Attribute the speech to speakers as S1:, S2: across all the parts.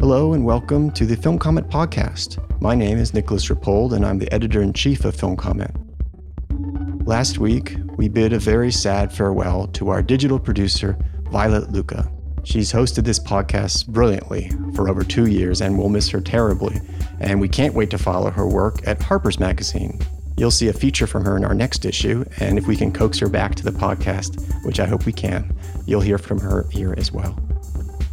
S1: Hello and welcome to the Film Comment Podcast. My name is Nicholas Rapold and I'm the editor in chief of Film Comment. Last week, we bid a very sad farewell to our digital producer, Violet Lucca. She's hosted this podcast brilliantly for over two years and we'll miss her terribly, and we can't wait to follow her work at Harper's Magazine. You'll see a feature from her in our next issue, and if we can coax her back to the podcast, which I hope we can, you'll hear from her here as well.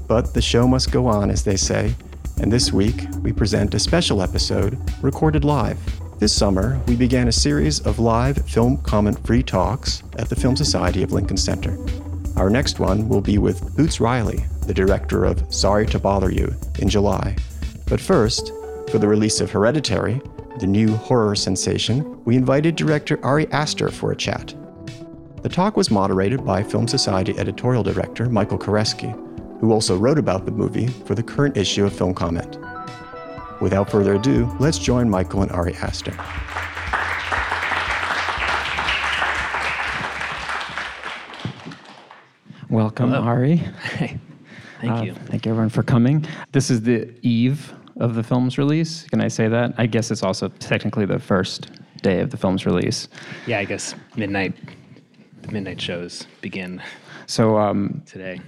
S1: But the show must go on, as they say, and this week we present a special episode recorded live. This summer, we began a series of live film comment free talks at the Film Society of Lincoln Center. Our next one will be with Boots Riley, the director of Sorry to Bother You, in July. But first, for the release of Hereditary, the new horror sensation, we invited director Ari Aster for a chat. The talk was moderated by Film Society editorial director Michael Koresky, who also wrote about the movie for the current issue of Film Comment. Without further ado, let's join Michael and Ari Aster.
S2: Welcome,
S3: Hello.
S2: Ari.
S3: Hey, thank
S2: Uh,
S3: you.
S2: Thank you, everyone, for coming. This is the eve of the film's release. Can I say that? I guess it's also technically the first day of the film's release.
S3: Yeah, I guess midnight. The midnight shows begin
S2: So um,
S3: today.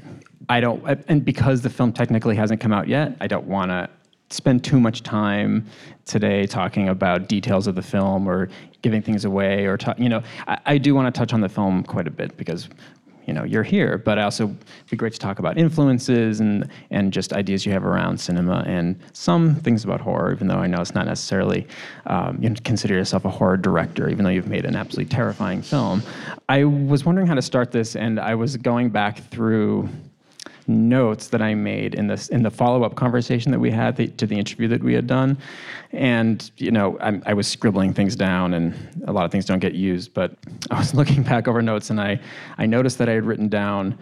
S2: I don't, and because the film technically hasn't come out yet, I don't want to spend too much time today talking about details of the film or giving things away or talk, you know, I, I do want to touch on the film quite a bit because you know you're here, but I also it'd be great to talk about influences and and just ideas you have around cinema and some things about horror. Even though I know it's not necessarily um, you consider yourself a horror director, even though you've made an absolutely terrifying film. I was wondering how to start this, and I was going back through notes that I made in this in the follow up conversation that we had the, to the interview that we had done, and you know I, I was scribbling things down, and a lot of things don't get used. But I was looking back over notes, and I I noticed that I had written down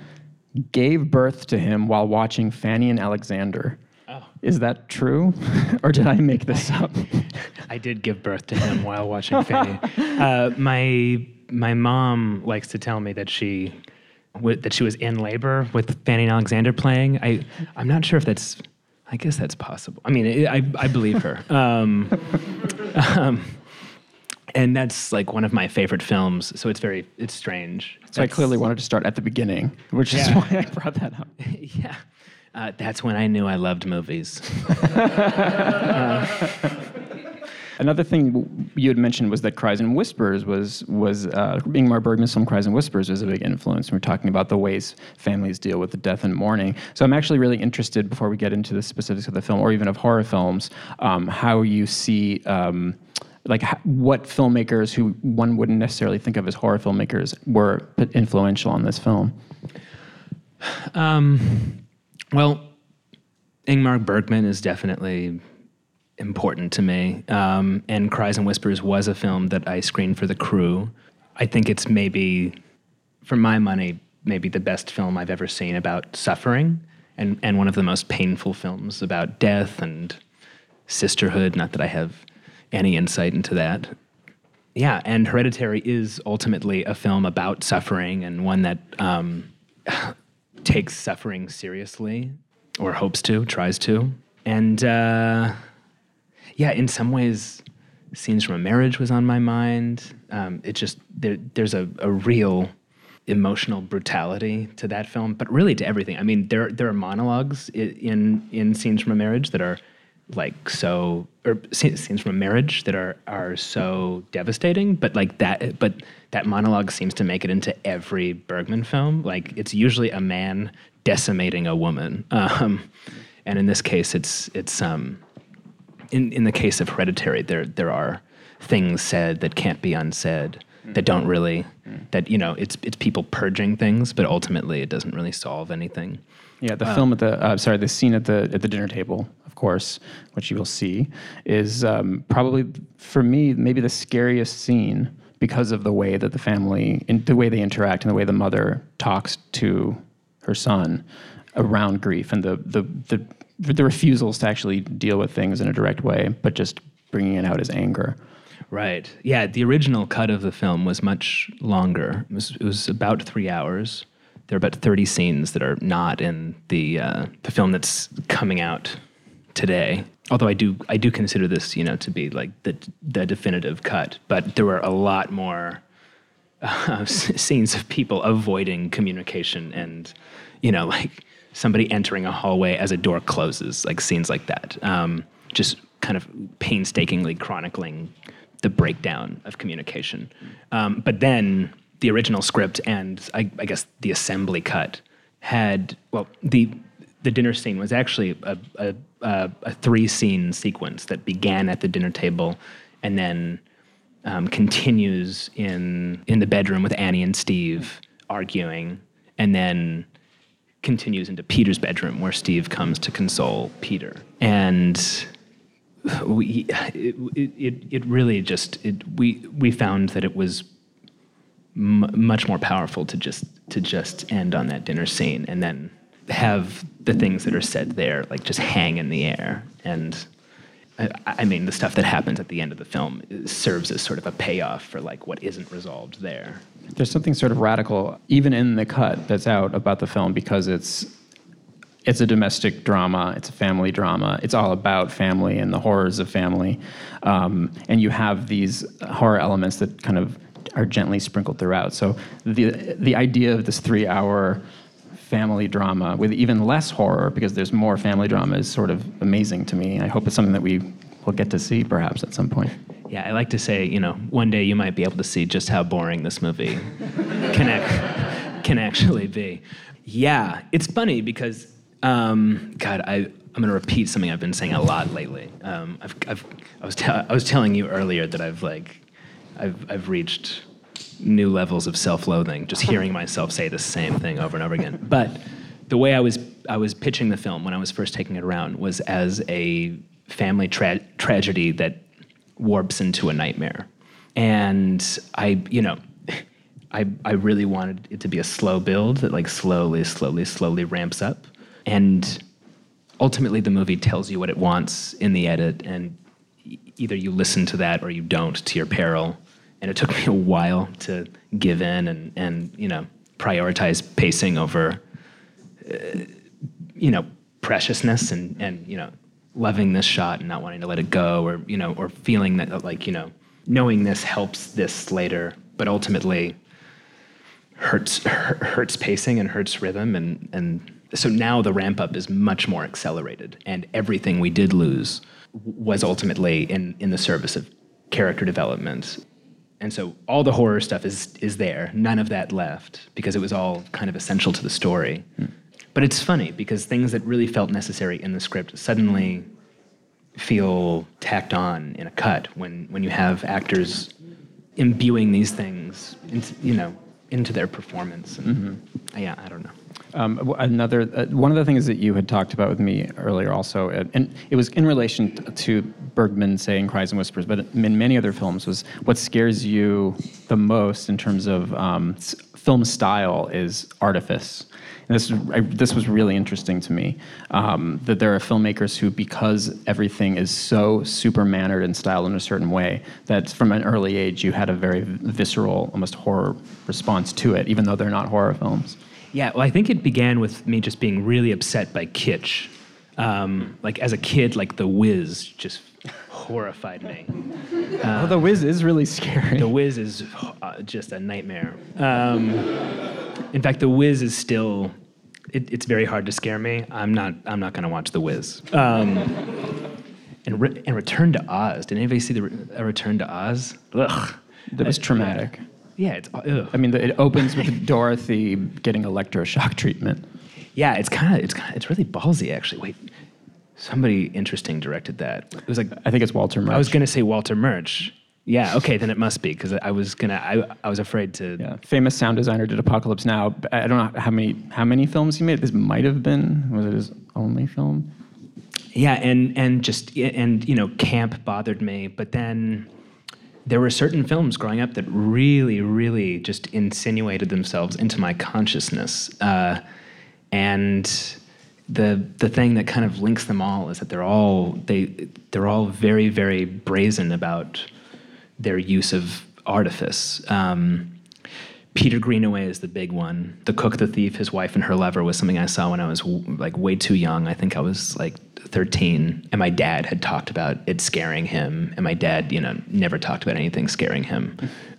S2: gave birth to him while watching Fanny and Alexander.
S3: Oh.
S2: Is that true, or did I make this up?
S3: I did give birth to him while watching Fanny. Uh, my my mom likes to tell me that she w- that she was in labor with Fanny and Alexander playing. I I'm not sure if that's. I guess that's possible. I mean, I I, I believe her. Um, um, and that's like one of my favorite films. So it's very it's strange.
S2: So I clearly wanted to start at the beginning, which is why I brought that up.
S3: yeah. Uh, that's when I knew I loved movies.
S2: Another thing you had mentioned was that Cries and Whispers was was uh, Ingmar Bergman's film Cries and Whispers was a big influence. We are talking about the ways families deal with the death and mourning. So I'm actually really interested before we get into the specifics of the film or even of horror films, um, how you see. Um, like what filmmakers who one wouldn't necessarily think of as horror filmmakers were influential on this film.
S3: Um, well, Ingmar Bergman is definitely important to me. Um, and Cries and Whispers was a film that I screened for the crew. I think it's maybe, for my money, maybe the best film I've ever seen about suffering and, and one of the most painful films about death and sisterhood. Not that I have any insight into that. Yeah, and Hereditary is ultimately a film about suffering and one that um, takes suffering seriously, or hopes to, tries to. And uh, yeah, in some ways, Scenes from a Marriage was on my mind. Um, it just, there, there's a, a real emotional brutality to that film, but really to everything. I mean, there, there are monologues in, in Scenes from a Marriage that are like so or scenes from a marriage that are are so devastating but like that but that monologue seems to make it into every bergman film like it's usually a man decimating a woman um, and in this case it's it's um in in the case of hereditary there there are things said that can't be unsaid that don't really that you know it's it's people purging things but ultimately it doesn't really solve anything.
S2: Yeah, the film at the uh, sorry, the scene at the at the dinner table, of course, which you will see, is um, probably for me maybe the scariest scene because of the way that the family, in, the way they interact, and the way the mother talks to her son around grief, and the the the, the refusals to actually deal with things in a direct way, but just bringing it out as anger.
S3: Right. Yeah. The original cut of the film was much longer. It was, it was about three hours. There are about 30 scenes that are not in the uh, the film that's coming out today. Although I do I do consider this you know to be like the the definitive cut, but there were a lot more uh, scenes of people avoiding communication and you know like somebody entering a hallway as a door closes, like scenes like that. Um, just kind of painstakingly chronicling the breakdown of communication. Um, but then the original script and I, I, guess the assembly cut had well the the dinner scene was actually a, a, a, a three scene sequence that began at the dinner table and then um, continues in in the bedroom with Annie and Steve arguing and then continues into Peter's bedroom where Steve comes to console Peter. And we it, it, it really just it, we we found that it was m- much more powerful to just to just end on that dinner scene and then have the things that are said there like just hang in the air. And I, mean the stuff that happens at the end of the film serves as sort of a payoff for like what isn't resolved there
S2: there's something sort of radical even in the cut that's out about the film because it's it's a domestic drama. It's a family drama. It's all about family and the horrors of family. Um, and you have these horror elements that kind of are gently sprinkled throughout. So the the idea of this three hour family drama with even less horror because there's more family drama is sort of amazing to me. I hope it's something that we will get to see perhaps at some point.
S3: Yeah, I like to say, you know, one day you might be able to see just how boring this movie can, can actually be. Yeah, it's funny because um, God, I, I'm going to repeat something I've been saying a lot lately. Um, I've, I've, I, was I was telling you earlier that I've like, I've, I've reached new levels of self-loathing just hearing myself say the same thing over and over again. But the way I was, I was pitching the film when I was first taking it around was as a family tra- tragedy that warps into a nightmare. And I, you know, I, I really wanted it to be a slow build that like slowly, slowly, slowly ramps up and ultimately the movie tells you what it wants in the edit and either you listen to that or you don't to your peril and it took me a while to give in and, and you know prioritize pacing over uh, you know preciousness and, and you know loving this shot and not wanting to let it go or you know or feeling that like you know knowing this helps this later but ultimately hurts hurts pacing and hurts rhythm and and so now the ramp up is much more accelerated, and everything we did lose was ultimately in, in the service of character development. And so all the horror stuff is, is there, none of that left, because it was all kind of essential to the story. Mm. But it's funny because things that really felt necessary in the script suddenly feel tacked on in a cut when, when you have actors imbuing these things into, you know, into their performance. And, mm-hmm. Yeah, I don't know.
S2: Um, another uh, one of the things that you had talked about with me earlier, also, uh, and it was in relation to Bergman saying "Cries and Whispers," but in many other films, was what scares you the most in terms of um, film style is artifice. And this I, this was really interesting to me um, that there are filmmakers who, because everything is so super mannered and styled in a certain way, that from an early age you had a very visceral, almost horror response to it, even though they're not horror films.
S3: Yeah, well, I think it began with me just being really upset by kitsch. Um, like as a kid, like The Wiz just horrified me.
S2: Uh, oh, The Wiz is really scary.
S3: The Wiz is uh, just a nightmare. Um, in fact, The Wiz is still. It, it's very hard to scare me. I'm not. I'm not going to watch The Wiz. Um, and, re- and Return to Oz. Did anybody see the re- Return to Oz? Ugh.
S2: That was traumatic.
S3: Yeah, it's. Uh, ugh.
S2: I mean, the, it opens with Dorothy getting electroshock treatment.
S3: Yeah, it's kind of it's kind it's really ballsy actually. Wait, somebody interesting directed that. It was like
S2: I think it's Walter Murch.
S3: I was gonna say Walter Murch. Yeah, okay, then it must be because I was gonna I, I was afraid to.
S2: Yeah, famous sound designer did Apocalypse Now. I don't know how many how many films he made. This might have been was it his only film?
S3: Yeah, and and just and you know, camp bothered me, but then there were certain films growing up that really, really just insinuated themselves into my consciousness. Uh, and the the thing that kind of links them all is that they're all they they're all very, very brazen about their use of artifice. Um, Peter Greenaway is the big one. The Cook, the Thief, His Wife, and Her Lover was something I saw when I was like way too young. I think I was like 13, and my dad had talked about it scaring him, and my dad, you know, never talked about anything scaring him.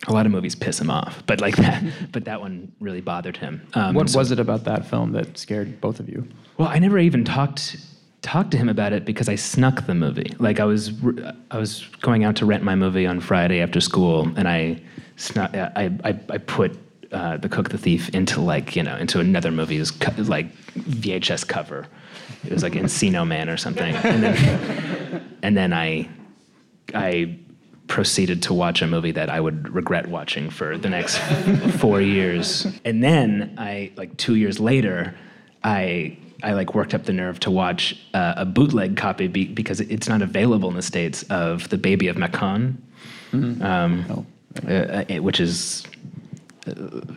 S3: A lot of movies piss him off, but like that, but that one really bothered him. Um,
S2: What
S3: so-
S2: was it about that film that scared both of you?
S3: well, I never even talked talked to him about it because I snuck the movie. Like I was I was going out to rent my movie on Friday after school, and I snuck I I, I put. Uh, the Cook the Thief into like you know into another movie's co- like VHS cover. It was like Encino Man or something, and then and then I I proceeded to watch a movie that I would regret watching for the next four years. And then I, like two years later, I I like worked up the nerve to watch uh, a bootleg copy be, because it's not available in the states of the Baby of Macon, um,
S2: Oh.
S3: uh, uh, which is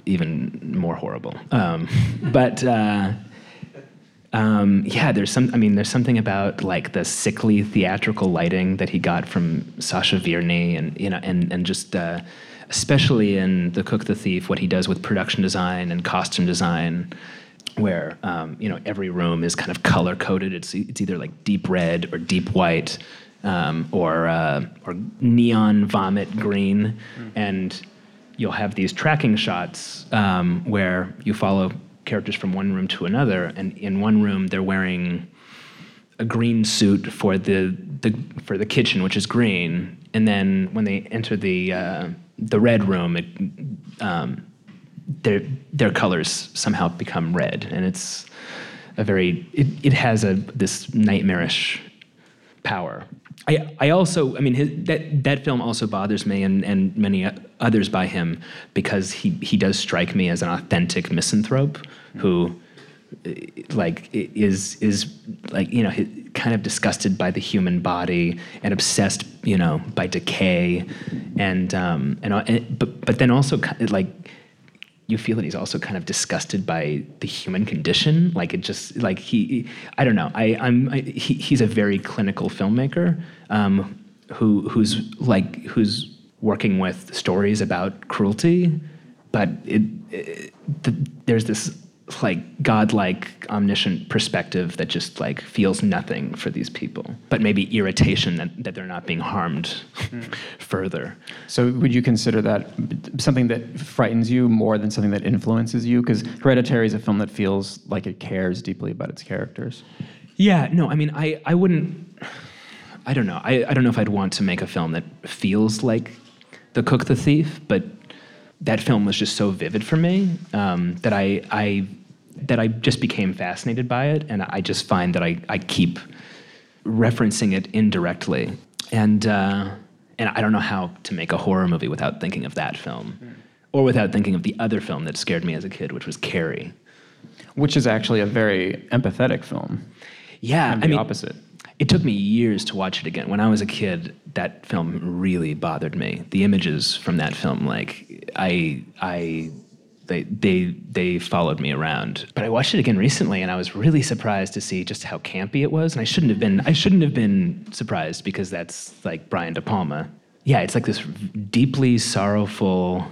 S3: even more horrible. Um, but. Uh, um, yeah, there's some. I mean, there's something about like the sickly theatrical lighting that he got from Sacha Vierny, and you know, and and just uh, especially in The Cook the Thief, what he does with production design and costume design, where um, you know every room is kind of color coded. It's it's either like deep red or deep white, um, or uh, or neon vomit green, and you'll have these tracking shots um, where you follow characters from one room to another, and in one room they're wearing a green suit for the, the for the kitchen, which is green, and then when they enter the uh, the red room, it, um, their their colors somehow become red, and it's a very it, it has a this nightmarish power. I, I also, I mean, his, that, that film also bothers me and, and many others by him because he, he does strike me as an authentic misanthrope who, uh, like, is, is like, you know, kind of disgusted by the human body and obsessed, you know, by decay. And, um, and, uh, and but, but then also, like, you feel that he's also kind of disgusted by the human condition. Like it just like he, I don't know. I, I'm I, he, he's a very clinical filmmaker um, who who's like who's working with stories about cruelty, but it, it the, there's this like godlike omniscient perspective that just like feels nothing for these people but maybe irritation that, that they're not being harmed further
S2: So would you consider that something that frightens you more than something that influences you? Because Hereditary is a film that feels like it cares deeply about its characters.
S3: Yeah, no, I mean, I, I wouldn't, I don't know. I, I don't know if I'd want to make a film that feels like The Cook the Thief, but that film was just so vivid for me um, that I, I, that I just became fascinated by it, and I just find that I, I keep referencing it indirectly. And, uh, and I don't know how to make a horror movie without thinking of that film. Or without thinking of the other film that scared me as a kid, which was Carrie.
S2: Which is actually a very empathetic film.
S3: Yeah,
S2: And
S3: I
S2: the
S3: mean,
S2: opposite.
S3: It took me years to watch it again. When I was a kid, that film really bothered me. The images from that film, like I, I, they, they, they followed me around. But I watched it again recently, and I was really surprised to see just how campy it was. And I shouldn't have been. I shouldn't have been surprised because that's like Brian De Palma. Yeah, it's like this deeply sorrowful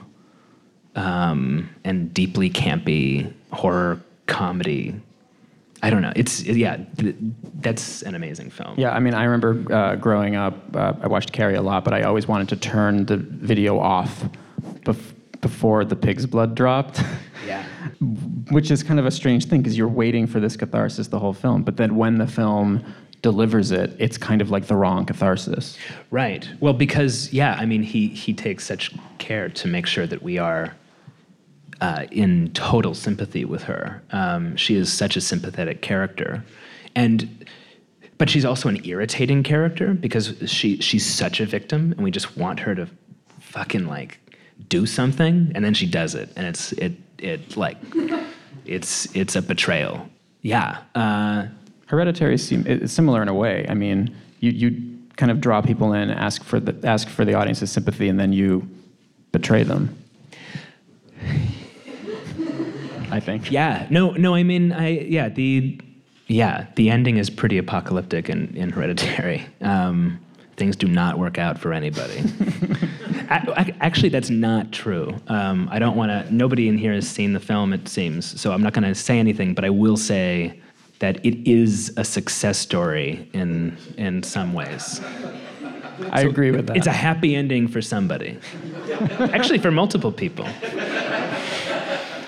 S3: um, and deeply campy horror comedy. I don't know. It's yeah, th- that's an amazing film.
S2: Yeah, I mean, I remember uh, growing up, uh, I watched Carrie a lot, but I always wanted to turn the video off bef- before the pig's blood dropped.
S3: Yeah.
S2: Which is kind of a strange thing because you're waiting for this catharsis the whole film, but then when the film delivers it, it's kind of like the wrong catharsis.
S3: Right. Well, because yeah, I mean, he he takes such care to make sure that we are uh, in total sympathy with her. Um, she is such a sympathetic character, and but she's also an irritating character because she she's such a victim, and we just want her to fucking like do something, and then she does it, and it's it it like it's it's a betrayal. Yeah. Uh,
S2: Hereditary seem it's similar in a way. I mean, you you kind of draw people in, ask for the ask for the audience's sympathy, and then you betray them. I think.
S3: Yeah. No. No. I mean, I yeah the yeah the ending is pretty apocalyptic in in Hereditary. Um, things do not work out for anybody. actually, that's not true. Um, I don't want to. Nobody in here has seen the film, it seems. So I'm not going to say anything, but I will say that it is a success story in in some ways.
S2: I so agree with that.
S3: It's a happy ending for somebody. actually, for multiple people.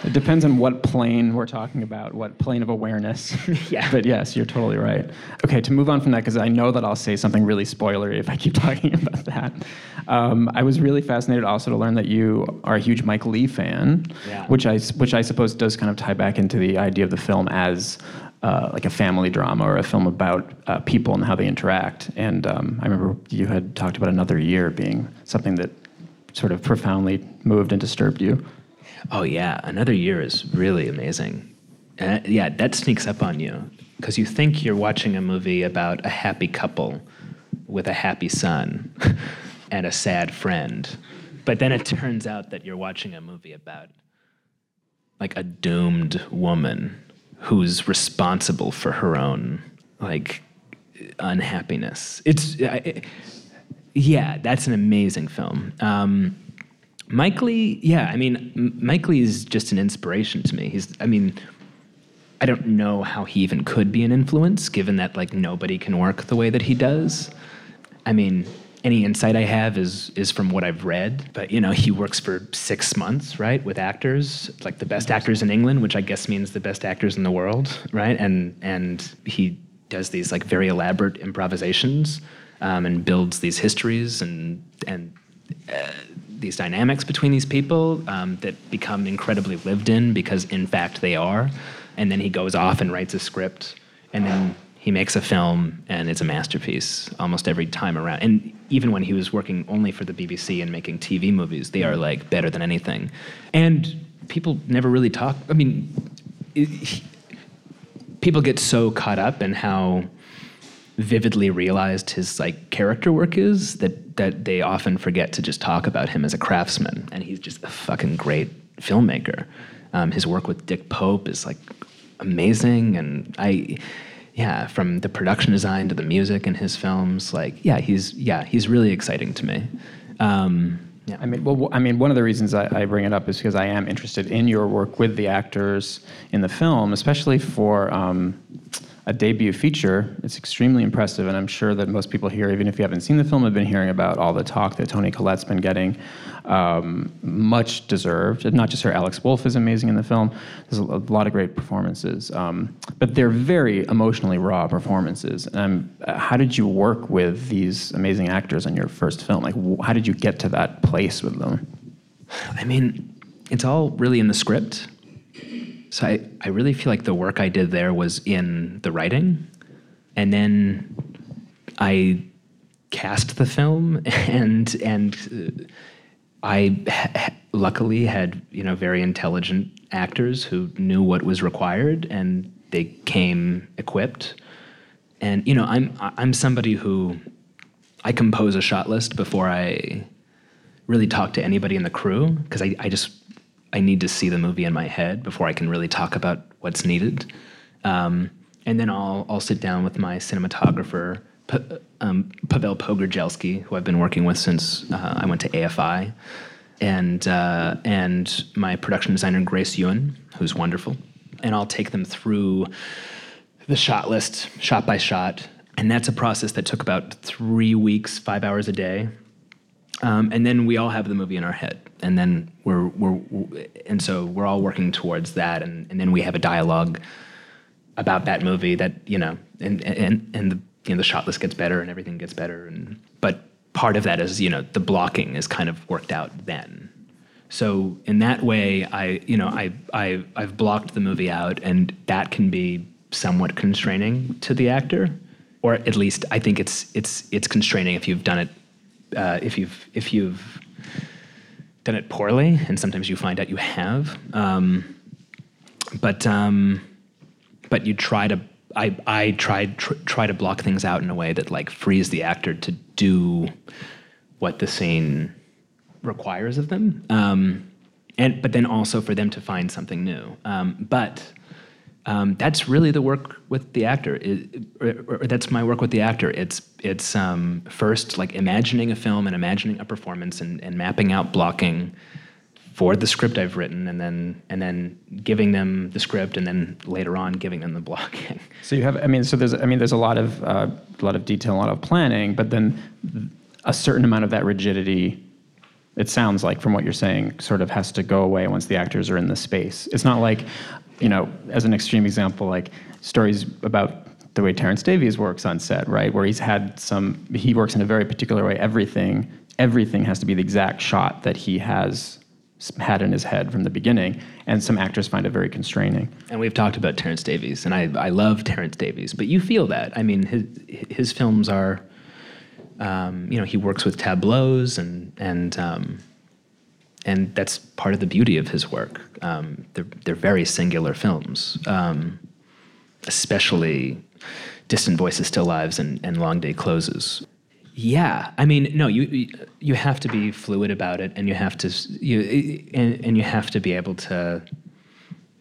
S2: It depends on what plane we're talking about, what plane of awareness.
S3: yeah.
S2: But yes, you're totally right. Okay, to move on from that, because I know that I'll say something really spoilery if I keep talking about that. Um, I was really fascinated also to learn that you are a huge Mike Leigh fan,
S3: yeah.
S2: which I which I suppose does kind of tie back into the idea of the film as uh, like a family drama or a film about uh, people and how they interact. And um, I remember you had talked about another year being something that sort of profoundly moved and disturbed you.
S3: Oh yeah, another year is really amazing. Uh, yeah, that sneaks up on you because you think you're watching a movie about a happy couple with a happy son and a sad friend, but then it turns out that you're watching a movie about like a doomed woman who's responsible for her own like unhappiness. It's it, yeah, that's an amazing film. Um, Mike Leigh, yeah, I mean, Mike Leigh is just an inspiration to me. He's, I mean, I don't know how he even could be an influence, given that like nobody can work the way that he does. I mean, any insight I have is is from what I've read, but you know, he works for six months, right, with actors, like the best actors in England, which I guess means the best actors in the world, right? And and he does these like very elaborate improvisations um, and builds these histories and and. Uh, these dynamics between these people um, that become incredibly lived in because in fact they are. And then he goes off and writes a script and then he makes a film and it's a masterpiece almost every time around. And even when he was working only for the bbc and making tv movies they are like better than anything. And people never really talk i mean it, he, people get so caught up in how vividly realized his like character work is that that they often forget to just talk about him as a craftsman. And he's just a fucking great filmmaker. Um, his work with dick pope is like amazing. And i yeah from the production design to the music in his films like yeah he's yeah he's really exciting to me. Um,
S2: yeah. I mean, well, I mean, one of the reasons I, I, bring it up is because I am interested in your work with the actors in the film, especially for um, a debut feature. It's extremely impressive, and I'm sure that most people here, even if you haven't seen the film, have been hearing about all the talk that Toni Collette's been getting. Um, much deserved. Not just her, Alex Wolff is amazing in the film. There's a, lot of great performances, um, but they're very emotionally raw performances. Uh, how did you work with these amazing actors on your first film? Like, how did you get to that place with them?
S3: I mean, it's all really in the script. So I, I really feel like the work I did there was in the writing. And then I cast the film and and uh, I ha- luckily had you know very intelligent actors who knew what was required and they came equipped. And you know I'm I'm somebody who I compose a shot list before I really talk to anybody in the crew because I, I just I need to see the movie in my head before I can really talk about what's needed. Um, and then I'll I'll sit down with my cinematographer, P- um, Pavel Pogorzelski, who I've been working with since uh, I went to AFI, and uh, and my production designer Grace Yun, who's wonderful. And I'll take them through the shot list, shot by shot, and that's a process that took about three weeks, five hours a day. Um, and then we all have the movie in our head. And then we're we're and so we're all working towards that. And, and then we have a dialogue about that movie that you know and and and the you know the shot list gets better and everything gets better. And but part of that is you know the blocking is kind of worked out then. So in that way i you know i i i've blocked the movie out. And that can be somewhat constraining to the actor. Or at least i think it's it's it's constraining if you've done it uh, if you've if you've done it poorly, and sometimes you find out you have. Um, but um, but you try to. I I tried tr- try to block things out in a way that like frees the actor to do what the scene requires of them, um, and but then also for them to find something new. Um, but um, that's really the work with the actor. It, or, or that's my work with the actor. It's it's um, first like imagining a film and imagining a performance and, and mapping out blocking for the script I've written, and then and then giving them the script, and then later on giving them the blocking.
S2: So you have, I mean, so there's, I mean, there's a lot of uh, a lot of detail, a lot of planning, but then a certain amount of that rigidity. It sounds like, from what you're saying, sort of has to go away once the actors are in the space. It's not like, you know, as an extreme example, like stories about the way Terence Davies works on set, right? Where he's had some, he works in a very particular way. Everything, everything has to be the exact shot that he has had in his head from the beginning, and some actors find it very constraining.
S3: And we've talked about Terence Davies, and I, I love Terence Davies, but you feel that. I mean, his his films are, um, you know, he works with tableaus, and and um, and that's part of the beauty of his work. Um, they're they're very singular films, um, especially Distant Voices, Still Lives, and, and Long Day Closes. Yeah, I mean, no, you you have to be fluid about it, and you have to you and, and you have to be able to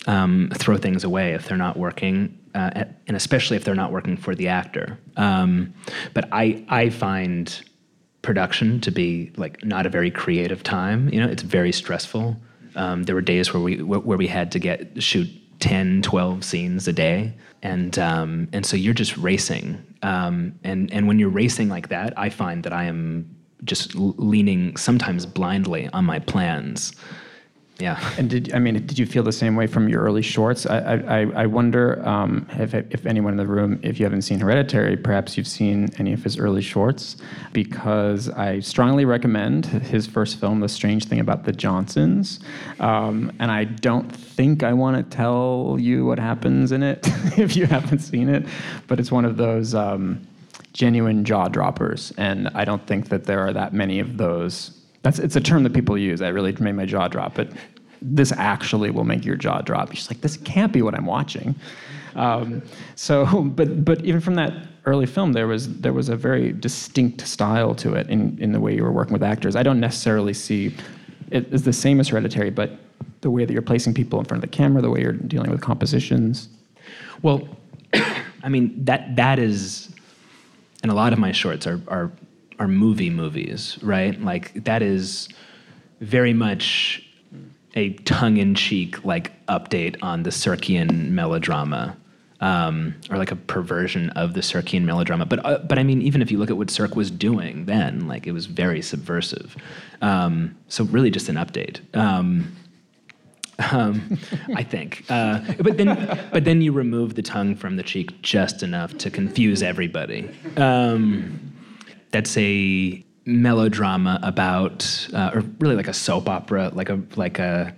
S3: um, throw things away if they're not working, uh, and especially if they're not working for the actor. Um, but I I find production to be like not a very creative time. You know, it's very stressful. Um, there were days where we where we had to get shoot 10, 12 scenes a day. And, um, and so you're just racing. Um, and, and when you're racing like that, I find that I am just leaning sometimes blindly on my plans yeah.
S2: And did I mean did you feel the same way from your early shorts? I I, I wonder um, if if anyone in the room, if you haven't seen Hereditary, perhaps you've seen any of his early shorts, because I strongly recommend his first film, The Strange Thing About the Johnsons, um, and I don't think I want to tell you what happens in it if you haven't seen it, but it's one of those. Um, genuine jaw droppers and i don't think that there are that many of those that's it's a term that people use. I really made my jaw drop. But this actually will make your jaw drop. You're like, this can't be what I'm watching. Um, so, but but even from that early film, there was there was a very distinct style to it in in the way you were working with actors. I don't necessarily see it as the same as Hereditary, but the way that you're placing people in front of the camera, the way you're dealing with compositions.
S3: Well, I mean that that is, and a lot of my shorts are are are movie movies, right? Like that is very much a tongue-in-cheek like update on the Sirkian melodrama, um, or like a perversion of the Sirkian melodrama. But uh, but I mean, even if you look at what Sirk was doing then, like it was very subversive. Um, so really, just an update. Um, um, I think. Uh, but then, but then you remove the tongue from the cheek just enough to confuse everybody. Um, that's a melodrama about, uh, or really like a soap opera, like a like a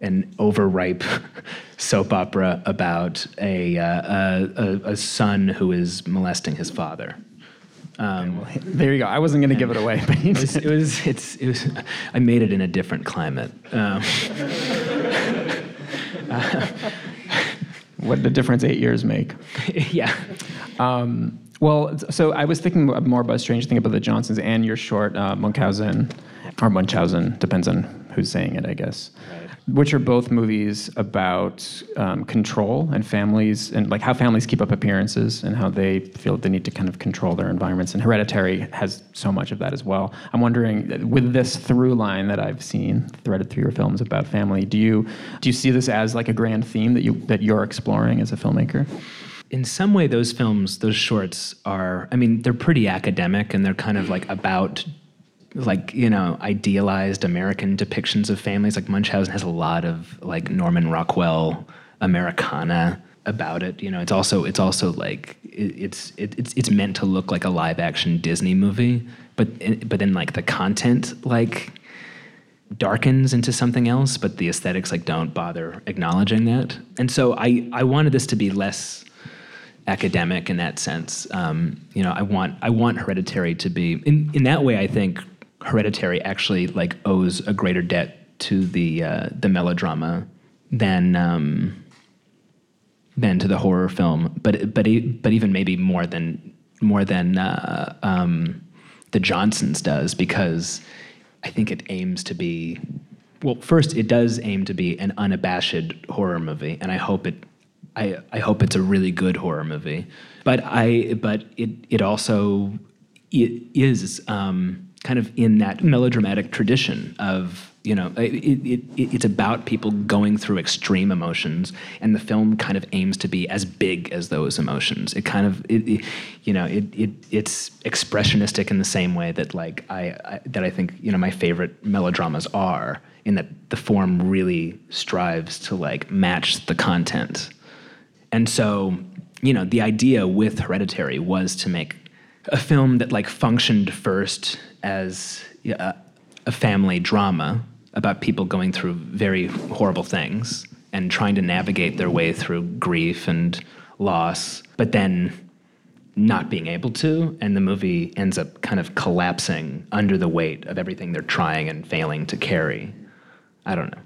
S3: an overripe soap opera about a, uh, a, a, son who is molesting his father.
S2: Um, well, there you go. I wasn't going to give it away, but
S3: it was, it was, it's, it was, I made it in a different climate. Um,
S2: uh, what did difference eight years make?
S3: yeah. Um,
S2: well, so I was thinking more about a Strange Thing about the Johnsons and your short, uh, Munchausen, or Munchausen, depends on who's saying it, I guess. Right. Which are both movies about um, control and families, and like how families keep up appearances and how they feel they need to kind of control their environments. And Hereditary has so much of that as well. I'm wondering, with this through line that I've seen threaded through your films about family, do you do you see this as like a grand theme that you that you're exploring as a filmmaker?
S3: In some way those films those shorts are i mean they're pretty academic and they're kind of like about like you know idealized american depictions of families. Like munchausen has a lot of like norman rockwell americana about it. You know it's also it's also like it, it's it, it's it's meant to look like a live action disney movie but but then like the content like darkens into something else but the aesthetics like don't bother acknowledging that and so i i wanted this to be less academic in that sense. Um, you know, I want I want Hereditary to be in in that way. I think Hereditary actually like owes a greater debt to the uh, the melodrama than um, than to the horror film, but but but even maybe more than more than uh, um, the Johnsons does because I think it aims to be well. First, it does aim to be an unabashed horror movie, and I hope it I, I hope it's a really good horror movie. But I but it it also it is um, kind of in that melodramatic tradition of you know it, it, it, it's about people going through extreme emotions and the film kind of aims to be as big as those emotions it kind of it, you know it, it it's expressionistic in the same way that like I, I that i think you know my favorite melodramas are in that the form really strives to like match the content and so you know the idea with hereditary was to make a film that like functioned first as a, a family drama about people going through very horrible things and trying to navigate their way through grief and loss, but then not being able to, and the movie ends up kind of collapsing under the weight of everything they're trying and failing to carry. I don't know.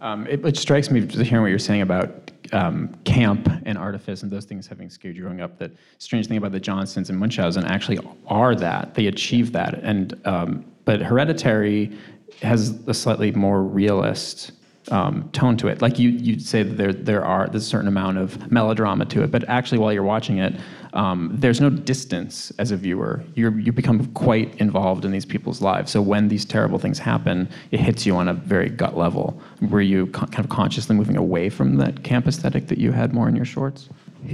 S2: Um, it, it, strikes me hearing what you're saying about um, camp and artifice and those things having skewed you growing up. That strange thing about the Johnsons and Munchausen actually are that they achieve that, and um, but Hereditary has a slightly more realist um, tone to it. Like you, you'd say that there, there are there's a certain amount of melodrama to it, but actually, while you're watching it, um, there's no distance as a viewer. you you become quite involved in these people's lives. So when these terrible things happen, it hits you on a very gut level. Were you co- kind of consciously moving away from that camp aesthetic that you had more in your shorts?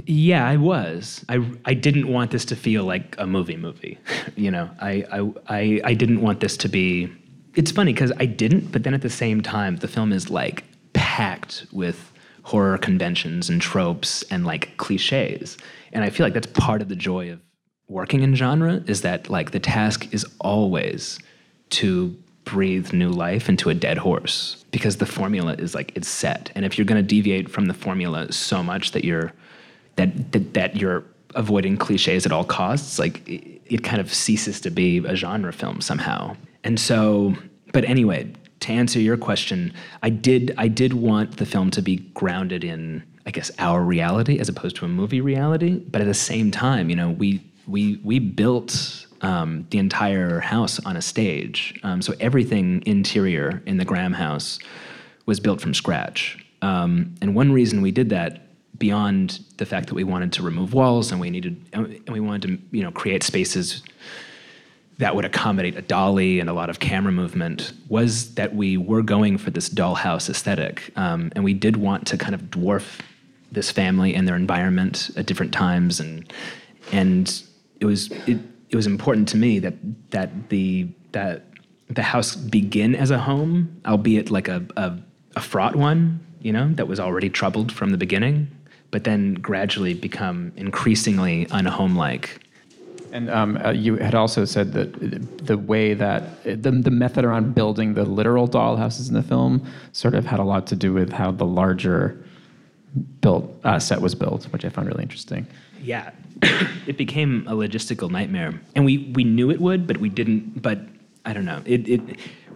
S3: Yeah, I was. I, I didn't want this to feel like a movie movie. you know, I, I, I, I didn't want this to be it's funny because I didn't, but then at the same time, the film is like packed with horror conventions and tropes and like cliches. And I feel like that's part of the joy of working in genre is that like the task is always to breathe new life into a dead horse because the formula is like it's set. And if you're going to deviate from the formula so much that you're that that, that you're avoiding cliches at all costs, like it, it kind of ceases to be a genre film somehow. And so, but anyway, to answer your question, I did I did want the film to be grounded in I guess our reality as opposed to a movie reality. But at the same time, you know, we we we built um, the entire house on a stage, um, so everything interior in the Graham house was built from scratch. Um, and one reason we did that, beyond the fact that we wanted to remove walls and we needed and we wanted to you know create spaces that would accommodate a dolly and a lot of camera movement was that we were going for this dollhouse aesthetic. Um, and we did want to kind of dwarf this family and their environment at different times. And, and it, was, it, it was important to me that, that, the, that the house begin as a home, albeit like a, a, a fraught one, you know, that was already troubled from the beginning, but then gradually become increasingly unhome-like
S2: and um, uh, you had also said that the way that the, the method around building the literal dollhouses in the film sort of had a lot to do with how the larger built uh, set was built, which I found really interesting.
S3: Yeah, it became a logistical nightmare, and we we knew it would, but we didn't. But I don't know. It it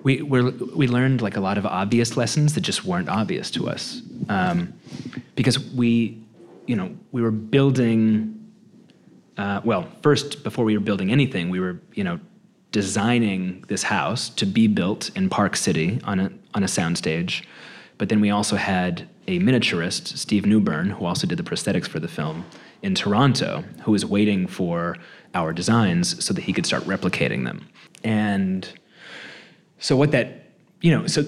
S3: we we we learned like a lot of obvious lessons that just weren't obvious to us, um, because we, you know, we were building uh, well, first, before we were building anything, we were, you know, designing this house to be built in Park City on a on a soundstage. But then we also had a miniaturist, Steve Newburn, who also did the prosthetics for the film in Toronto, who was waiting for our designs so that he could start replicating them. And so what that, you know, so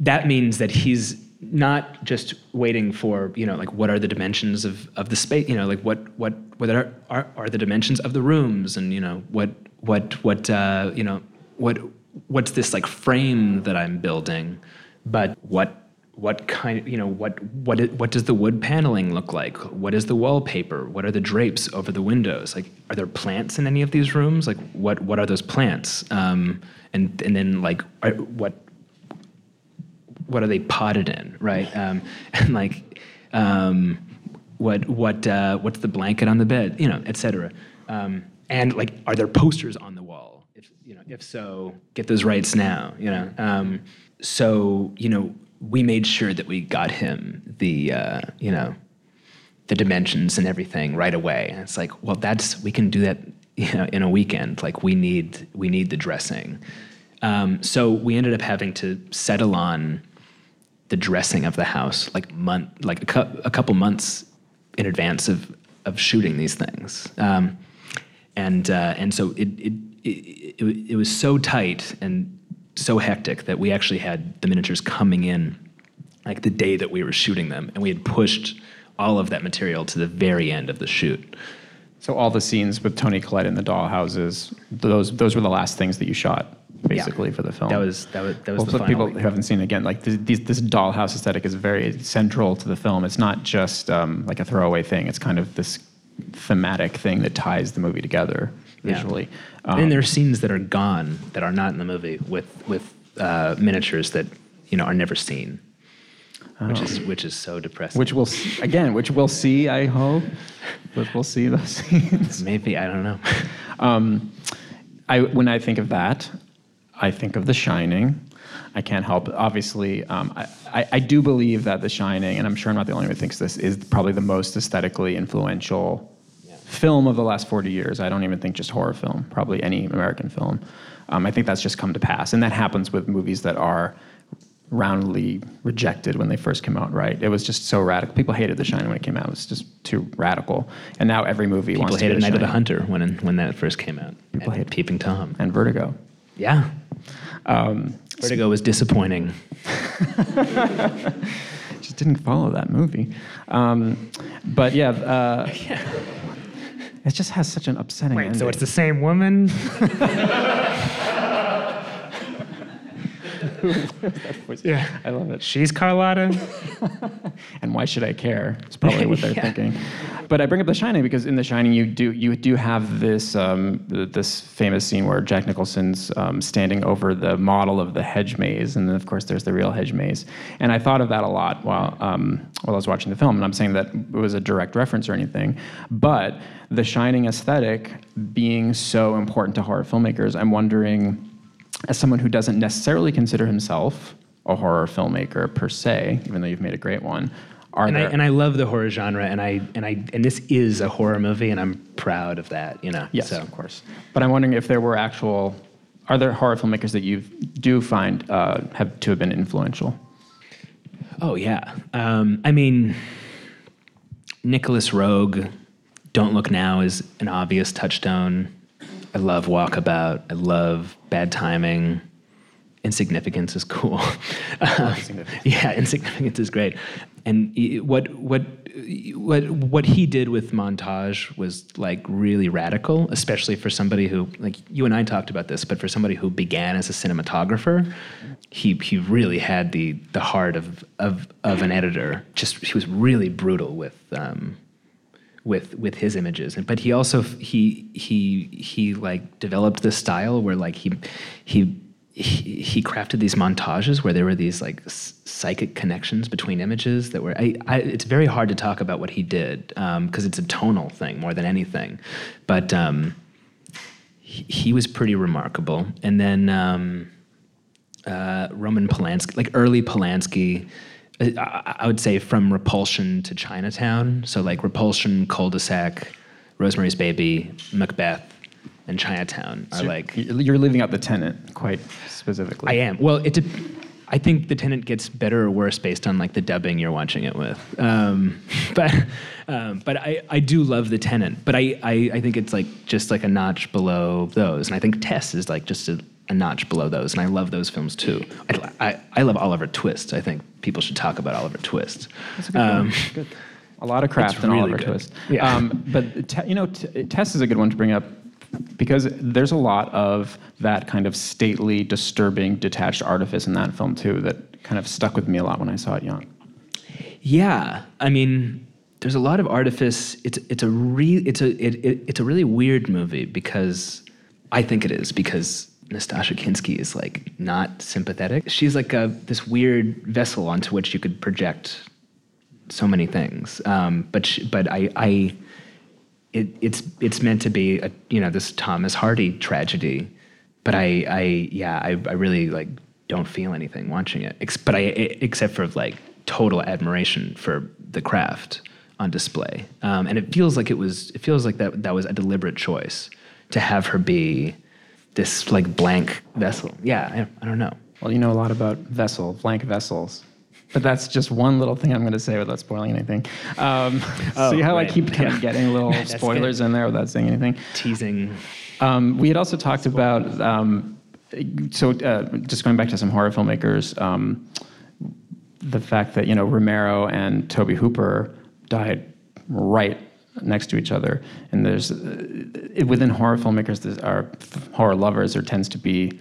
S3: that means that he's not just waiting for you know like what are the dimensions of, of the space you know like what what what are, are, are the dimensions of the rooms and you know what what what uh, you know what what's this like frame that I'm building? But what what kind you know what what what does the wood paneling look like? What is the wallpaper? What are the drapes over the windows? Like are there plants in any of these rooms? Like what what are those plants? Um, and and then like are, what what are they potted in, right? Um, and like, um, what what uh, what's the blanket on the bed, you know, et cetera. Um, and like, are there posters on the wall? If you know, if so, get those rights now. You know, um, so you know, we made sure that we got him the uh, you know the dimensions and everything right away. And it's like, well, that's we can do that you know in a weekend. Like we need we need the dressing. Um, so we ended up having to settle on the dressing of the house like month, like a, cou- a couple months in advance of of shooting these things. Um, and uh, and so it it, it it it was so tight and so hectic that we actually had the miniatures coming in like the day that we were shooting them, and we had pushed all of that material to the very end of the shoot.
S2: So all the scenes with Toni Collette in the dollhouses, those those were the last things that you shot basically
S3: Yeah.
S2: for the film.
S3: That was that was that was
S2: well,
S3: the
S2: for
S3: final.
S2: people who haven't seen it again, like this, these, this dollhouse aesthetic is very central to the film. It's not just um, like a throwaway thing. It's kind of this thematic thing that ties the movie together
S3: Yeah.
S2: visually. Um,
S3: and there are scenes that are gone that are not in the movie with with uh, miniatures that you know are never seen, which is which is so depressing.
S2: Oh. which we'll see, again, which we'll see. I hope, but we'll see those scenes.
S3: maybe I don't know.
S2: Um, I, when I think of that, I think of The Shining. I can't help. Obviously, um, I, I, I do believe that The Shining, and I'm sure I'm not the only one who thinks this, is probably the most aesthetically influential film of the last 40 years. I don't even think just horror film, probably any American film. Um, I think that's just come to pass, and that happens with movies that are roundly rejected when they first came out. Right? It was just so radical. People hated The Shining when it came out. It was just too radical, and now every movie
S3: People
S2: wants to
S3: hated
S2: be
S3: Night of the Hunter when when that first came out.
S2: People
S3: and
S2: hate-
S3: Peeping Tom.
S2: and Vertigo.
S3: Yeah,
S2: Um,
S3: Vertigo was disappointing.
S2: just didn't follow that movie. Um, but yeah, uh, it just has such an upsetting ending.
S3: So it's the same woman? yeah,
S2: I love it.
S3: she's Carlotta.
S2: And why should I care? It's probably what they're
S3: Yeah.
S2: thinking. But I bring up The Shining because in The Shining you do you do have this um, this famous scene where Jack Nicholson's um, standing over the model of the hedge maze, and then of course there's the real hedge maze. And I thought of that a lot while um, while I was watching the film. And I'm saying that it was a direct reference or anything, but The Shining aesthetic being so important to horror filmmakers, I'm wondering as someone who doesn't necessarily consider himself a horror filmmaker per se, even though you've made a great one, are
S3: And I,
S2: there?
S3: and I love the horror genre, and I and I and this is a horror movie, and I'm proud of that. You know.
S2: yes,
S3: So.
S2: of course. But I'm wondering if there were actual, are there horror filmmakers that you do find uh, have to have been influential?
S3: Oh yeah. Um, I mean, Nicolas Roeg, "Don't Look Now" is an obvious touchstone. I love Walkabout. I love Bad Timing. Insignificance is cool.
S2: Insignificance.
S3: yeah, Insignificance is great. And what what what what he did with montage was like really radical, especially for somebody who like you and I talked about this, but for somebody who began as a cinematographer, he he really had the the heart of of of an editor. Just he was really brutal with um, with with his images and but he also he he he like developed this style where like he he he, he crafted these montages where there were these like psychic connections between images that were I, I, it's very hard to talk about what he did because it's a tonal thing more than anything but um, he, he was pretty remarkable and then um, uh, Roman Polanski, like early Polanski. I, I would say from Repulsion to Chinatown. So like Repulsion, Cul-de-sac, Rosemary's Baby, Macbeth, and Chinatown are like.
S2: You're leaving out the tenant quite specifically.
S3: I am. Well, it. De- I think the tenant gets better or worse based on like the dubbing you're watching it with. Um, but um, but I, I do love the tenant. But I, I I think it's like just like a notch below those. And I think Tess is like just a, a notch below those. And I love those films too. I, I, I love Oliver Twist. I think people should talk about Oliver Twist.
S2: That's a good one. Good. A lot of craft in
S3: really
S2: Oliver
S3: good.
S2: Twist.
S3: Yeah.
S2: Um, but te- you know, t- Tess is a good one to bring up because there's a lot of that kind of stately, disturbing, detached artifice in that film too that kind of stuck with me a lot when I saw it young.
S3: Yeah, I mean, there's a lot of artifice. It's it's a re, it's a it, it, it's a really weird movie because I think it is because Nastassja Kinski is like not sympathetic. She's like a this weird vessel onto which you could project so many things. Um, but she, but I I it, it's it's meant to be a you know this Thomas Hardy tragedy, but I I yeah I, I really like don't feel anything watching it. Ex- but I except for like total admiration for the craft on display, um, and it feels like it was it feels like that that was a deliberate choice to have her be this like blank vessel. Yeah, I, I don't know.
S2: Well, you know a lot about vessel, blank vessels. But that's just one little thing I'm going to say without spoiling anything. Um,
S3: Oh,
S2: see how
S3: right.
S2: I keep kind of getting little spoilers in there without saying anything.
S3: Teasing.
S2: Um, we had also talked about, um, so uh, just going back to some horror filmmakers, um, the fact that you know Romero and Tobe Hooper died right next to each other, and there's uh, within horror filmmakers, there are horror lovers. There tends to be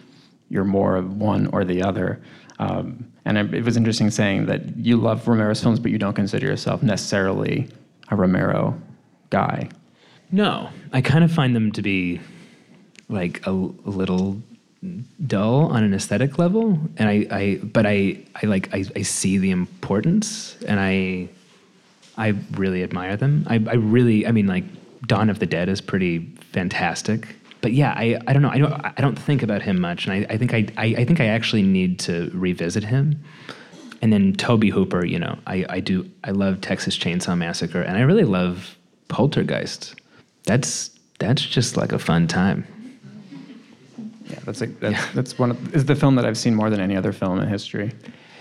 S2: you're more of one or the other. Um, and it it was interesting saying that you love Romero's films, but you don't consider yourself necessarily a Romero guy.
S3: No, I kind of find them to be like a, a little dull on an aesthetic level, and I, I but I, I like I, I see the importance, and I, I really admire them. I, I really, I mean, like Dawn of the Dead is pretty fantastic. But yeah, I, I don't know. I don't I don't think about him much, and I, I think I, I I think I actually need to revisit him. And then Tobe Hooper, you know, I, I do I love Texas Chainsaw Massacre, and I really love Poltergeist. That's that's just like a fun time.
S2: Yeah, that's a, that's, that's one of is the film that I've seen more than any other film in history.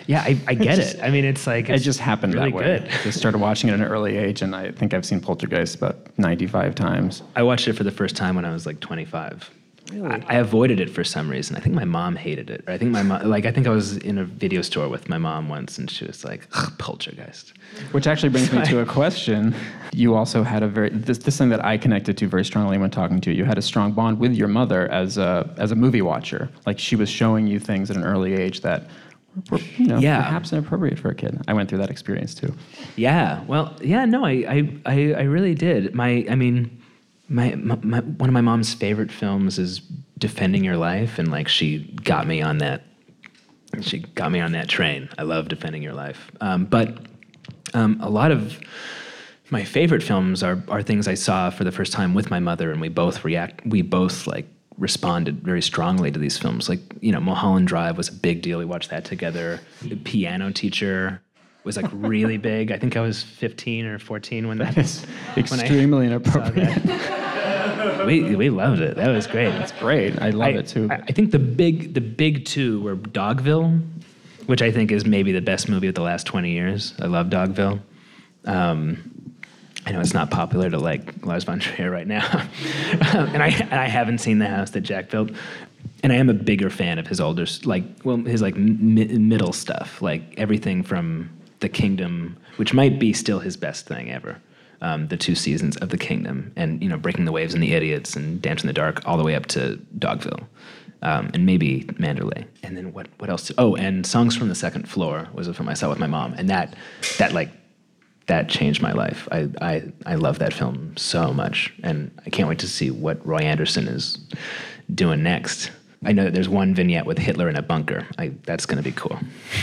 S3: Yeah, I, I get it. I mean, it's like
S2: It just happened
S3: really
S2: that way.
S3: good.
S2: Just started watching it at an early age, and I think I've seen Poltergeist about 95 times.
S3: I watched it for the first time when I was like 25. I, I avoided it for some reason. I think my mom hated it. I think my mom, like, I think I was in a video store with my mom once, and she was like, "Ugh, "Poltergeist."
S2: Which actually brings me to a question. You also had a very this this thing that I connected to very strongly when talking to you. You had a strong bond with your mother as a as a movie watcher. Like she was showing you things at an early age that were you know
S3: Yeah.
S2: perhaps inappropriate for a kid. I went through that experience too.
S3: Yeah. Well, yeah. No, I, I, I, I really did. My, I mean, my, my, my, one of my mom's favorite films is Defending Your Life, and like she got me on that. She got me on that train. I love Defending Your Life. Um, but um, a lot of my favorite films are are things I saw for the first time with my mother, and we both react. We both like responded very strongly to these films. Like you know, Mulholland Drive was a big deal. We watched that together. The Piano Teacher was like really big. I think I was 15 or 14 when that
S2: It's
S3: when
S2: extremely inappropriate.
S3: we we loved it. That was great.
S2: It's great. I love
S3: I,
S2: it too.
S3: I, I think the big the big two were Dogville, which I think is maybe the best movie of the last 20 years. I love Dogville. Um, I know it's not popular to like Lars von Trier right now, and I and I haven't seen the house that Jack built, and I am a bigger fan of his older like well his like mi- middle stuff like everything from The Kingdom, which might be still his best thing ever. Um, the two seasons of The Kingdom, and you know, Breaking the Waves and The Idiots, and Dance in the Dark, all the way up to Dogville, um, and maybe Manderley. And then what? What else? Oh, and Songs from the Second Floor was a film I saw with my mom, and that that like that changed my life. I, I, I love that film so much, and I can't wait to see what Roy Andersson is doing next. I know that there's one vignette with Hitler in a bunker. I, that's going to be cool.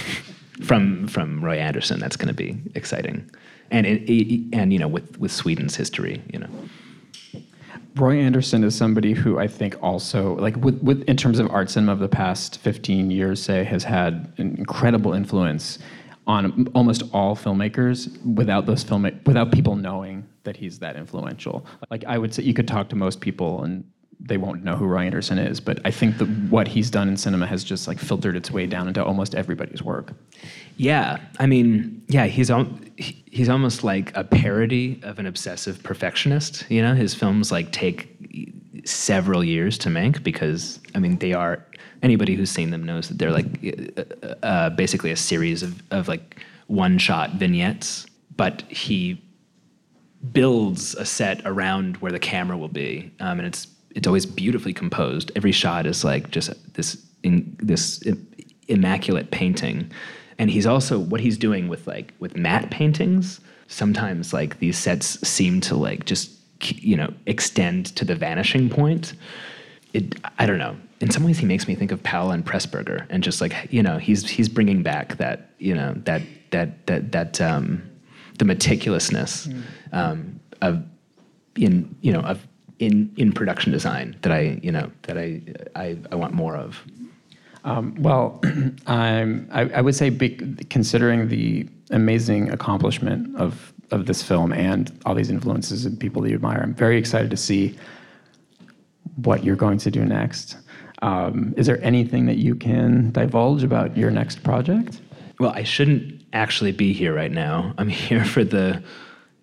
S3: from from Roy Andersson, that's going to be exciting, and it, it- and you know with with Sweden's history, you know.
S2: Roy Andersson is somebody who I think also, like, with, with in terms of art cinema of the past 15 years, say, has had an incredible influence on almost all filmmakers without those film without people knowing that he's that influential. Like, I would say you could talk to most people and they won't know who Roy Andersson is, but I think that what he's done in cinema has just like filtered its way down into almost everybody's work.
S3: Yeah, I mean, yeah, he's he's almost like a parody of an obsessive perfectionist. You know, his films like take several years to make because I mean they are. Anybody who's seen them knows that they're like uh, uh, basically a series of of like one shot vignettes, but he builds a set around where the camera will be, um, and it's it's always beautifully composed. Every shot is like just this in, this immaculate painting, and he's also what he's doing with like with matte paintings. Sometimes like these sets seem to like just you know extend to the vanishing point. It I don't know. In some ways, he makes me think of Powell and Pressburger, and just like you know, he's he's bringing back that you know that that that that um, the meticulousness um, of in you know of in in production design that I you know that I I, I want more of.
S2: Um, well, I'm, I, I would say, big, considering the amazing accomplishment of, of this film and all these influences and people that you admire, I'm very excited to see what you're going to do next. Um, is there anything that you can divulge about your next project?
S3: Well, I shouldn't actually be here right now. I'm here for the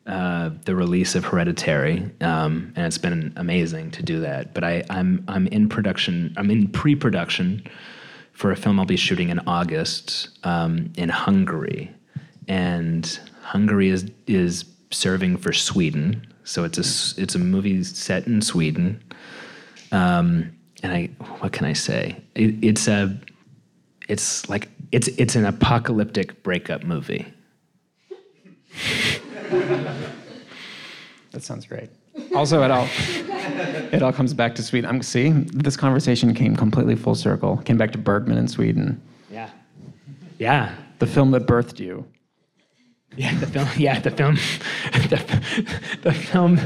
S3: uh, the release of Hereditary, um, and it's been amazing to do that. But I, I'm I'm in production. I'm in pre-production for a film I'll be shooting in August um, in Hungary, and Hungary is is serving for Sweden. So it's a it's a movie set in Sweden. Um, and I what can I say? It, it's a it's like it's it's an apocalyptic breakup movie.
S2: That sounds great. Also, it all it all comes back to Sweden. I'm see this conversation came completely full circle. Came back to Bergman in Sweden,
S3: Yeah. Yeah.
S2: the film that birthed you.
S3: Yeah, the film. Yeah, the film. The, the film.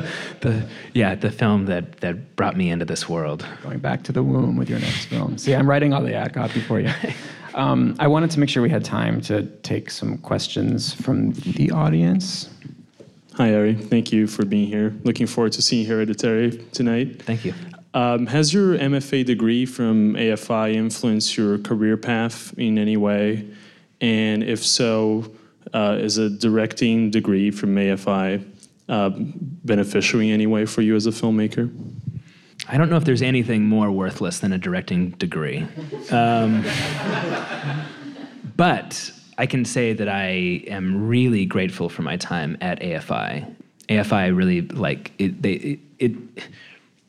S3: The yeah, the film that that brought me into this world.
S2: Going back to the womb with your next film. See, I'm writing all the ad copy for you. Um, I wanted to make sure we had time to take some questions from the audience.
S4: Hi, Ari. Thank you for being here. Looking forward to seeing Hereditary tonight.
S3: Thank you.
S4: Um, has your MFA degree from AFI influenced your career path in any way? And if so, uh, is a directing degree from AFI uh, beneficial in any way for you as a filmmaker?
S3: I don't know if there's anything more worthless than a directing degree. Um, but I can say that I am really grateful for my time at AFI. AFI really like it. They it. it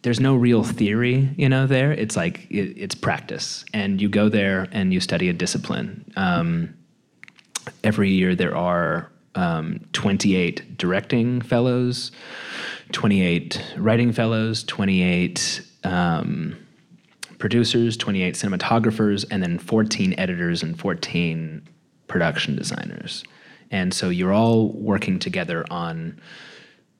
S3: there's no real theory, you know. There, it's like it, it's practice, and you go there and you study a discipline. Um, every year there are um, 28 directing fellows, 28 writing fellows, 28 um, producers, 28 cinematographers, and then 14 editors and 14 production designers. And so you're all working together on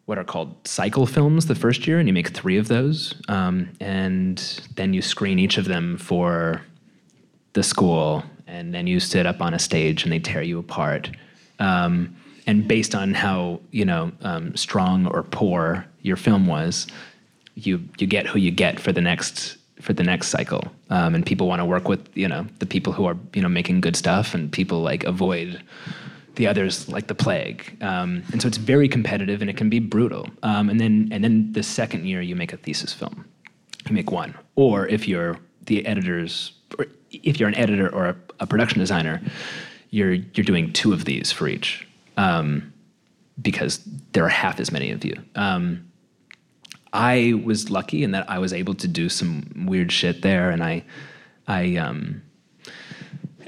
S3: what are called cycle films the first year, and you make three of those. Um, and then you screen each of them for the school, and then you sit up on a stage and they tear you apart. Um, and based on how you know um, strong or poor your film was, you you get who you get for the next for the next cycle. Um, and people want to work with you know the people who are you know making good stuff, and people like avoid the others like the plague. Um, and so it's very competitive and it can be brutal. Um, and then and then the second year you make a thesis film, you make one. Or if you're the editors, or if you're an editor or a, a production designer, you're you're doing two of these for each um, because there are half as many of you. Um, I was lucky in that I was able to do some weird shit there, and I, I, um,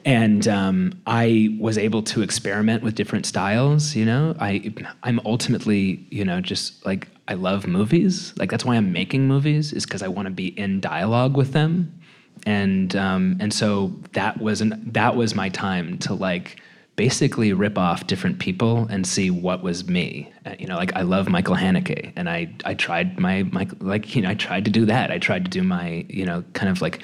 S3: and um, I was able to experiment with different styles. You know, I, I'm ultimately, you know, just like I love movies. Like that's why I'm making movies is because I want to be in dialogue with them, and um, and so that was an, that was my time to like basically rip off different people and see what was me. Uh, you know, like I love Michael Haneke, and I I tried my my like you know I tried to do that. I tried to do my you know kind of like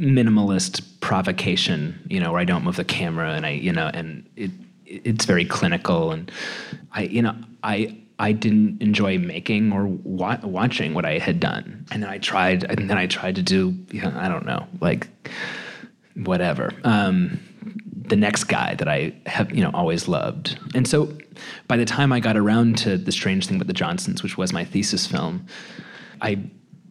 S3: minimalist provocation. You know, where I don't move the camera and I you know and it it's very clinical and I you know I. I didn't enjoy making or wa- watching what I had done, and then I tried, and then I tried to do, you know, I don't know, like whatever. Um, the next guy that I have, you know, always loved. And so by the time I got around to The Strange Thing About the Johnsons, which was my thesis film, I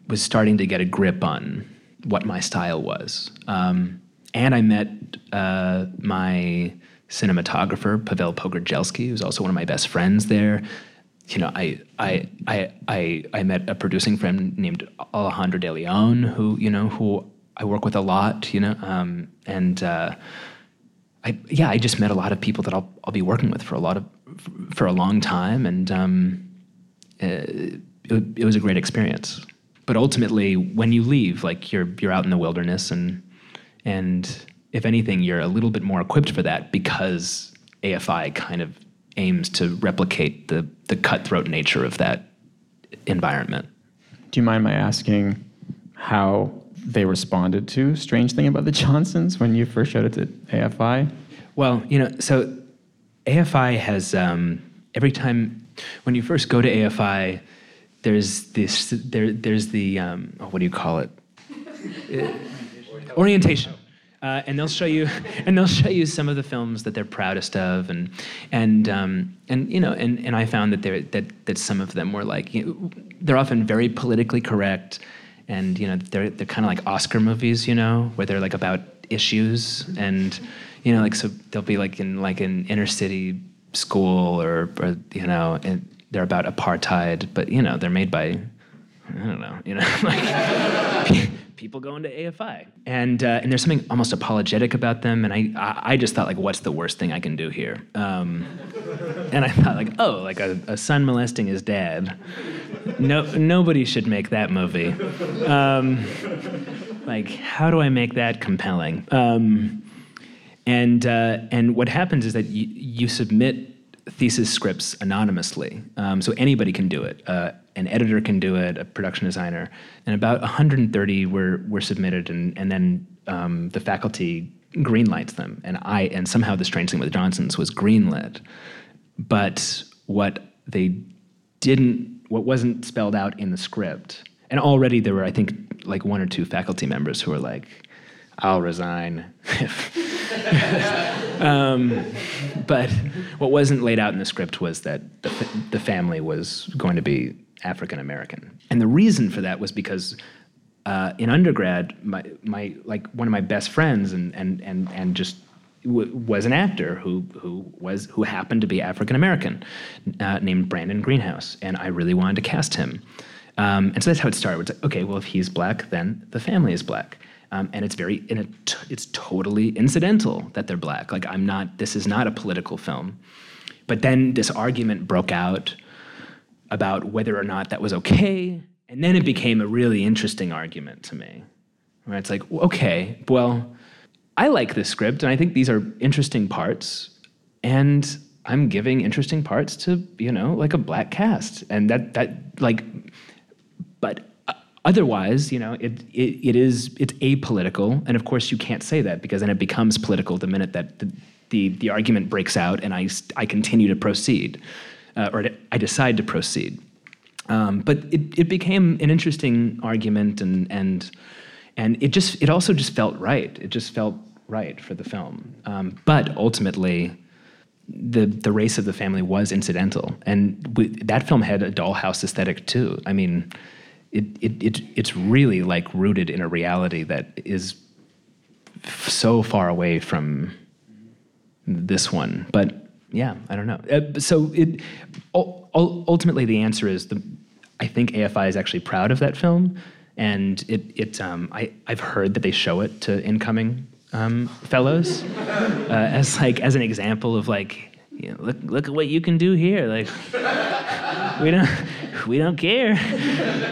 S3: was starting to get a grip on what my style was. Um, and I met uh, my cinematographer, Pavel Pogorzelski, who's also one of my best friends there. You know, I, I, I, I, I met a producing friend named Alejandro De Leon, who, you know, who I work with a lot, you know, um, and uh, I, yeah, I just met a lot of people that I'll, I'll be working with for a lot of for a long time, and um, uh, it, it, was a great experience. But ultimately, when you leave, like you're you're out in the wilderness, and and if anything, you're a little bit more equipped for that because AFI kind of aims to replicate the the cutthroat nature of that environment.
S2: Do you mind my asking how they responded to Strange Thing About the Johnsons when you first showed it to AFI?
S3: Well, you know, so AFI has um, every time when you first go to AFI, there's this there there's the um, oh, what do you call it? uh, orientation. Uh, and they'll show you, and they'll show you some of the films that they're proudest of, and and um, and you know, and, and I found that they that that some of them were like, you know, they're often very politically correct, and you know, they're they're kind of like Oscar movies, you know, where they're like about issues, and you know, like so they'll be like in like an inner city school, or, or you know, and they're about apartheid, but you know, they're made by I don't know, you know, like people going to AFI, and uh, and there's something almost apologetic about them, and I, I I just thought like, what's the worst thing I can do here? Um, and I thought like, oh, like a, a son molesting his dad. No, nobody should make that movie. Um, like, how do I make that compelling? Um, and uh, and what happens is that you, you submit thesis scripts anonymously, um, so anybody can do it. Uh, an editor can do it, a production designer, and about 130 were were submitted, and and then um, the faculty greenlights them, and I and somehow the strange thing with Johnson's was greenlit, but what they didn't, what wasn't spelled out in the script, and already there were I think like one or two faculty members who were like, "I'll resign." um, but what wasn't laid out in the script was that the, the family was going to be African American. And the reason for that was because uh, in undergrad, my, my like one of my best friends and and and and just w- was an actor who who was who happened to be African American, uh, named Brandon Greenhouse, and I really wanted to cast him. Um, and so that's how it started. It's like, okay, well, if he's black, then the family is black. Um, and it's very, and it, it's totally incidental that they're black. Like I'm not. This is not a political film. But then this argument broke out about whether or not that was okay. And then it became a really interesting argument to me. Where it's like, okay, well, I like this script and I think these are interesting parts. And I'm giving interesting parts to, you know, like a black cast. And that, that like, but uh, otherwise, you know, it, it, it is, it's apolitical. And of course, you can't say that because then it becomes political the minute that the, the, the argument breaks out and I, I continue to proceed uh, or I decide to proceed. Um, but it, it became an interesting argument, and and and it just it also just felt right. It just felt right for the film. Um, but ultimately, the the race of the family was incidental, and we, that film had a dollhouse aesthetic too. I mean, it, it it it's really like rooted in a reality that is f- so far away from this one, but yeah, I don't know. Uh, so it ultimately the answer is the I think AFI is actually proud of that film, and it it um, I I've heard that they show it to incoming um, fellows uh, as like as an example of like you know, look look at what you can do here like we don't we don't care.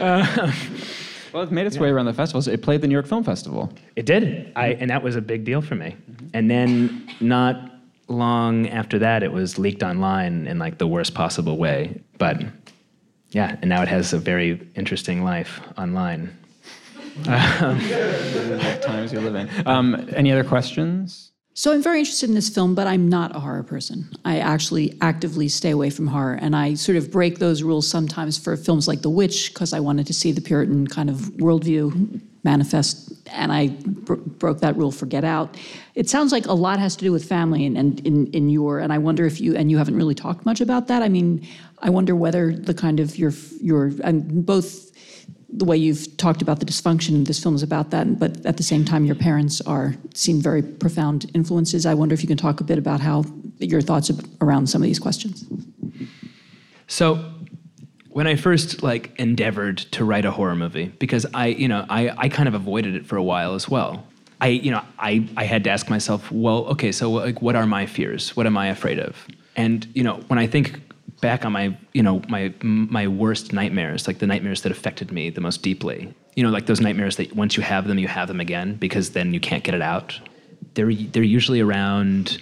S3: Uh,
S2: well, it made its yeah. way around the festivals. It played the New York Film Festival.
S3: It did. I, and that was a big deal for me. Mm-hmm. And then not long after that, it was leaked online in like the worst possible way. But yeah, and now it has a very interesting life online.
S2: times you live in. Um, any other questions?
S5: So I'm very interested in this film, but I'm not a horror person. I actually actively stay away from horror, and I sort of break those rules sometimes for films like The Witch because I wanted to see the Puritan kind of worldview manifest, and I br- broke that rule for Get Out. It sounds like a lot has to do with family, and, and in in your and I wonder if you and you haven't really talked much about that. I mean, I wonder whether the kind of your your and both the way you've talked about the dysfunction, this film is about that, but at the same time, your parents are seem very profound influences. I wonder if you can talk a bit about how your thoughts around some of these questions.
S3: So, when I first like endeavored to write a horror movie, because I, you know, I, I kind of avoided it for a while as well. I, you know, I, I had to ask myself, well, okay, so like, what are my fears? What am I afraid of? And you know, when I think back on my you know my my worst nightmares like the nightmares that affected me the most deeply. You know like those nightmares that once you have them you have them again because then you can't get it out. They're they're usually around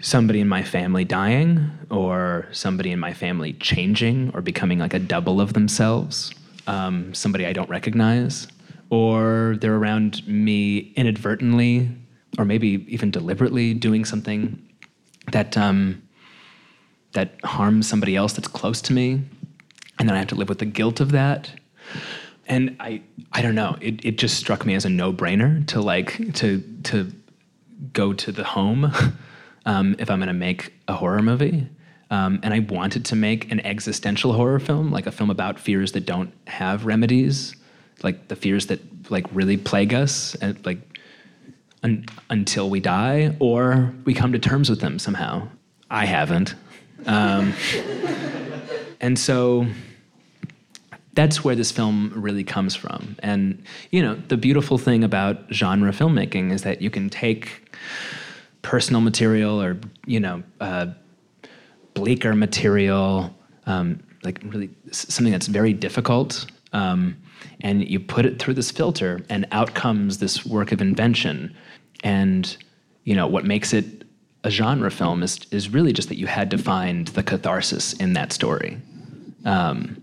S3: somebody in my family dying or somebody in my family changing or becoming like a double of themselves um, somebody i don't recognize or they're around me inadvertently or maybe even deliberately doing something that um, that harms somebody else that's close to me, and then I have to live with the guilt of that. and I I don't know. It it just struck me as a no brainer to like to to go to the home um, if I'm going to make a horror movie. Um, and I wanted to make an existential horror film, like a film about fears that don't have remedies, like the fears that like really plague us, and like un- until we die, or we come to terms with them somehow. I haven't, um, and so that's where this film really comes from. And you know, the beautiful thing about genre filmmaking is that you can take personal material or you know. Uh, bleaker material, um, like really something that's very difficult. Um, and you put it through this filter, and out comes this work of invention. And you know what makes it a genre film is is really just that you had to find the catharsis in that story, um,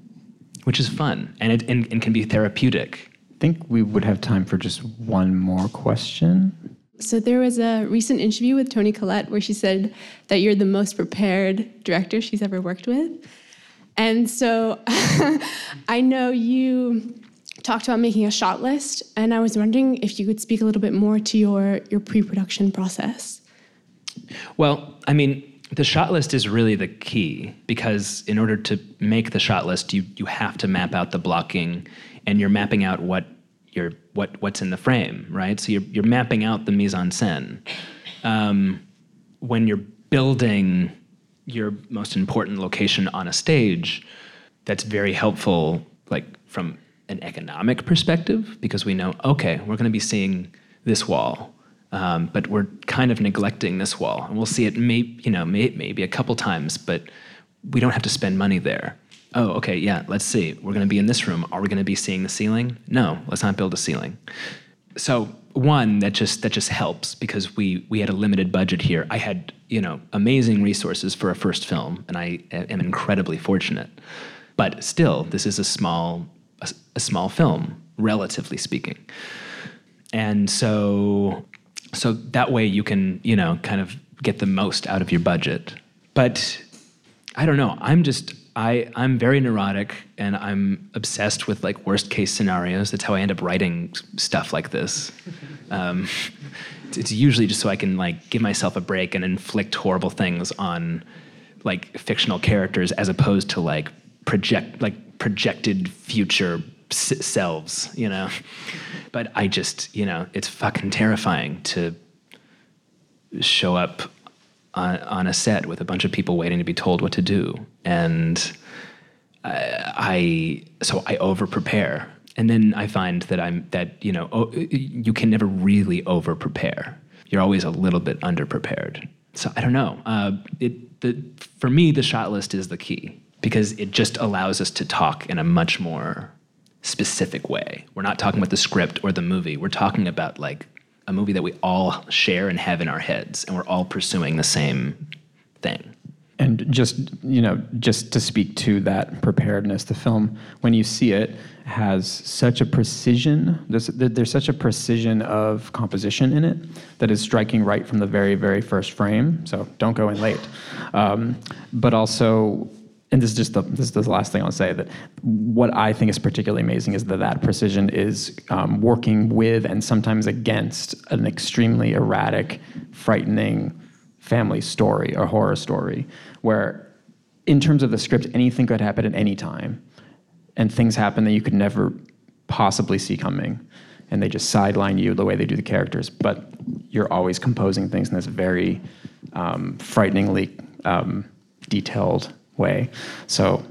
S3: which is fun and it and, and can be therapeutic.
S2: I think we would have time for just one more question.
S6: So there was a recent interview with Toni Collette where she said that you're the most prepared director she's ever worked with. And so I know you talked about making a shot list, and I was wondering if you could speak a little bit more to your, your pre-production process.
S3: Well, I mean, the shot list is really the key because in order to make the shot list, you you have to map out the blocking, and you're mapping out what your what what's in the frame, right? So you're you're mapping out the mise en scène. Um, when you're building your most important location on a stage, that's very helpful, like from an economic perspective, because we know, okay, we're going to be seeing this wall, um, but we're kind of neglecting this wall, and we'll see it, may, you know, may, maybe a couple times, but we don't have to spend money there oh, okay, yeah, let's see. We're going to be in this room. Are we going to be seeing the ceiling? No, let's not build a ceiling. So one that just that just helps because we we had a limited budget here. I had you know amazing resources for a first film, and I am incredibly fortunate. But still, this is a small a, a small film, relatively speaking. And so so that way you can you know kind of get the most out of your budget. But I don't know. I'm just I, I'm very neurotic and I'm obsessed with like worst case scenarios. That's how I end up writing stuff like this. Um, it's usually just so I can like give myself a break and inflict horrible things on like fictional characters as opposed to like project like projected future selves, you know. But I just, you know, it's fucking terrifying to show up on, on a set with a bunch of people waiting to be told what to do. And I, I so I over prepare. And then I find that I'm that you know you can never really over prepare. You're always a little bit under prepared. So I don't know. Uh, it the for me the shot list is the key because it just allows us to talk in a much more specific way. We're not talking about the script or the movie. We're talking about like a movie that we all share and have in our heads, and we're all pursuing the same thing.
S2: And just you know, just to speak to that preparedness, the film when you see it has such a precision. There's there's such a precision of composition in it that is striking right from the very very first frame. So don't go in late. Um, but also and this is just the, this is the last thing I'll say that what I think is particularly amazing is that that precision is um, working with and sometimes against an extremely erratic, frightening family story or horror story, where in terms of the script, anything could happen at any time, and things happen that you could never possibly see coming, and they just sideline you the way they do the characters, but you're always composing things in this very um, frighteningly um, detailed way. So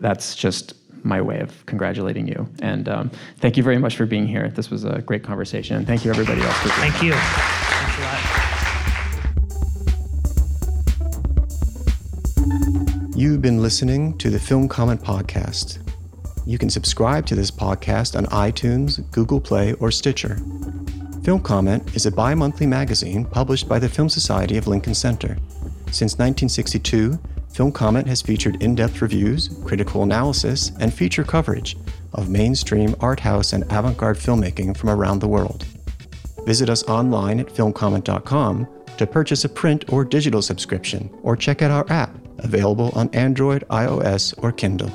S2: that's just my way of congratulating you. And um, thank you very much for being here. This was a great conversation. And thank you, everybody else. For being
S3: Thank you. Thanks a lot.
S1: You've been listening to the Film Comment Podcast. You can subscribe to this podcast on iTunes, Google Play, or Stitcher. Film Comment is a bi monthly magazine published by the Film Society of Lincoln Center. Since 1962, Film Comment has featured in depth reviews, critical analysis, and feature coverage of mainstream art house and avant garde filmmaking from around the world. Visit us online at filmcomment.com to purchase a print or digital subscription, or check out our app, available on Android, iOS, or Kindle.